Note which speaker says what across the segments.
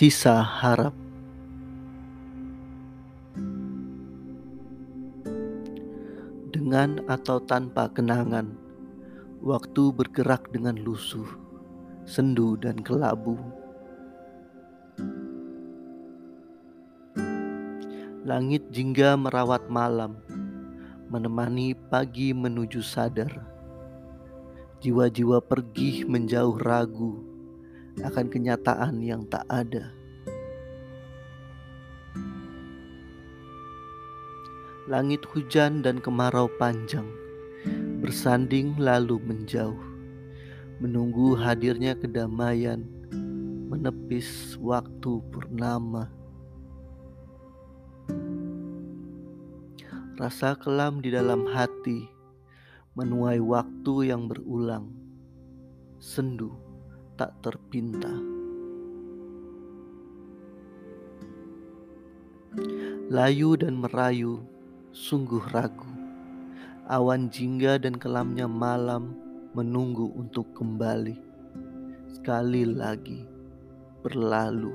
Speaker 1: Sisa harap. Dengan atau tanpa kenangan Waktu bergerak dengan lusuh Sendu dan kelabu. Langit jingga merawat malam Menemani pagi menuju sadar. Jiwa-jiwa pergi menjauh ragu Akan kenyataan yang tak ada Langit hujan dan kemarau panjang Bersanding lalu menjauh Menunggu hadirnya kedamaian Menepis waktu purnama Rasa kelam di dalam hati menuai waktu yang berulang. Sendu tak terpinta. Layu dan merayu, sungguh ragu. Awan jingga dan kelamnya malam menunggu untuk kembali. Sekali lagi berlalu.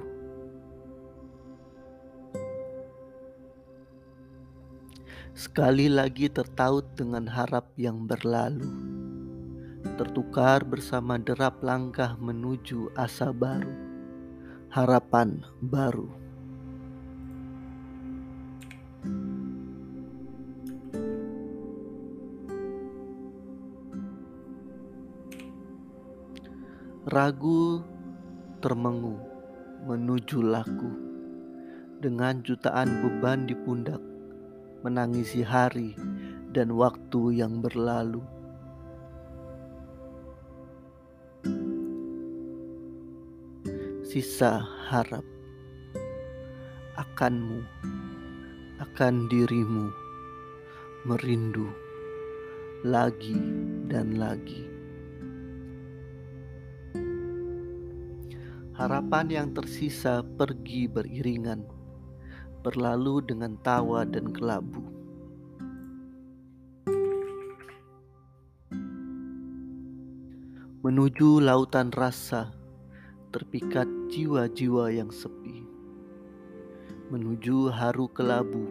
Speaker 1: Sekali lagi tertaut dengan harap yang berlalu, tertukar bersama derap langkah menuju asa baru, harapan baru. Ragu termengu menuju laku dengan jutaan beban di pundak menangisi hari dan waktu yang berlalu. Sisa harap akanmu, akan dirimu, merindu lagi dan lagi. Harapan yang tersisa pergi beriringan berlalu dengan tawa dan kelabu. Menuju lautan rasa, terpikat jiwa-jiwa yang sepi. Menuju haru kelabu,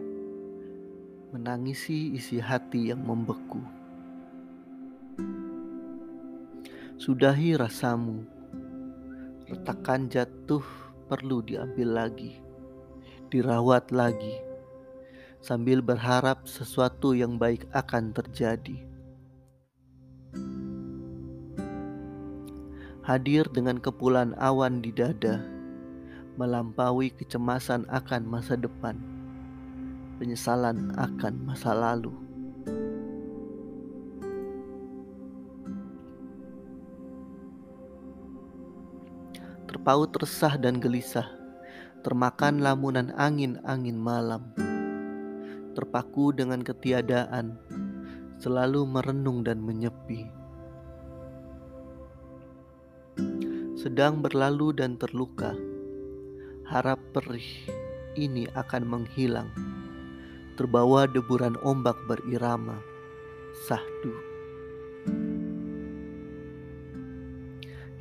Speaker 1: menangisi isi hati yang membeku. Sudahi rasamu, retakan jatuh perlu diambil lagi dirawat lagi, sambil berharap sesuatu yang baik akan terjadi. Hadir dengan kepulan awan di dada, melampaui kecemasan akan masa depan, penyesalan akan masa lalu. Terpaut resah dan gelisah. Termakan lamunan angin-angin malam, terpaku dengan ketiadaan, selalu merenung dan menyepi. Sedang berlalu dan terluka, harap perih ini akan menghilang, terbawa deburan ombak berirama, sahdu.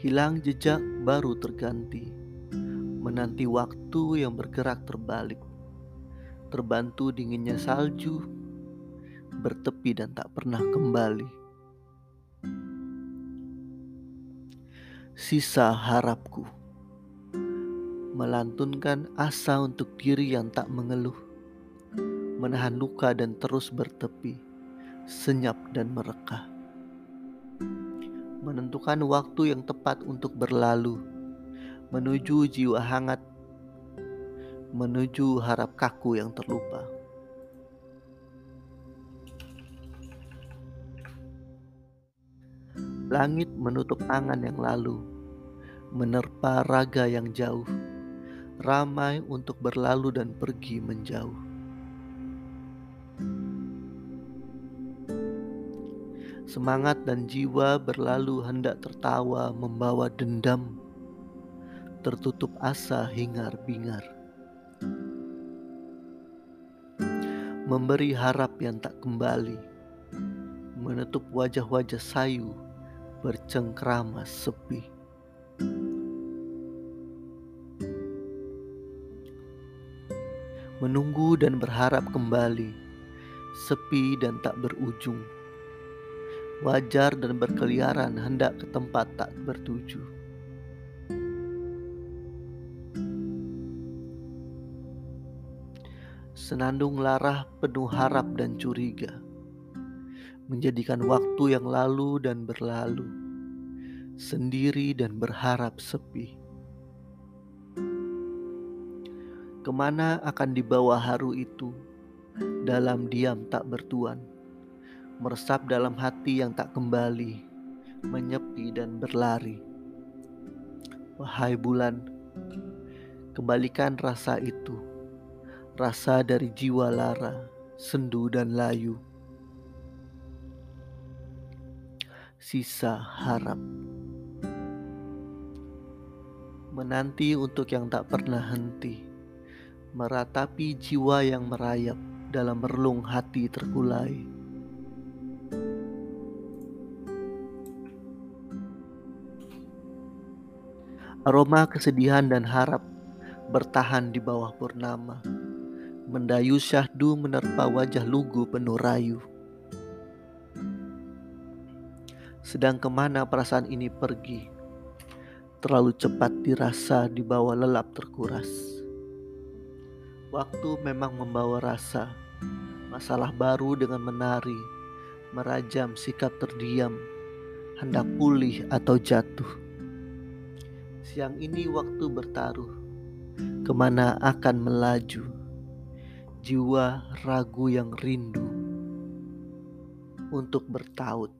Speaker 1: Hilang jejak baru terganti menanti waktu yang bergerak terbalik, terbantu dinginnya salju, bertepi dan tak pernah kembali. Sisa harapku melantunkan asa untuk diri yang tak mengeluh, menahan luka dan terus bertepi, senyap dan merekah. Menentukan waktu yang tepat untuk berlalu menuju jiwa hangat, menuju harap kaku yang terlupa. Langit menutup angan yang lalu, menerpa raga yang jauh, ramai untuk berlalu dan pergi menjauh. Semangat dan jiwa berlalu hendak tertawa membawa dendam tertutup asa hingar-bingar. Memberi harap yang tak kembali, menutup wajah-wajah sayu bercengkrama sepi. menunggu dan berharap kembali, sepi dan tak berujung, wajar dan berkeliaran hendak ke tempat tak bertuju. Senandung larah penuh harap dan curiga, menjadikan waktu yang lalu dan berlalu, sendiri dan berharap sepi. Ke mana akan dibawa haru itu dalam diam tak bertuan, meresap dalam hati yang tak kembali, menyepi dan berlari. Wahai bulan, kembalikan rasa itu, rasa dari jiwa lara, sendu dan layu. Sisa harap menanti untuk yang tak pernah henti meratapi jiwa yang merayap dalam merlung hati terkulai. Aroma kesedihan dan harap bertahan di bawah purnama. Mendayu syahdu menerpa wajah lugu penuh rayu. Sedang ke mana perasaan ini pergi? Terlalu cepat dirasa di bawah lelap terkuras. Waktu memang membawa rasa, masalah baru dengan menari, merajam sikap terdiam, hendak pulih atau jatuh. Siang ini waktu bertaruh, ke mana akan melaju, jiwa ragu yang rindu untuk bertaut.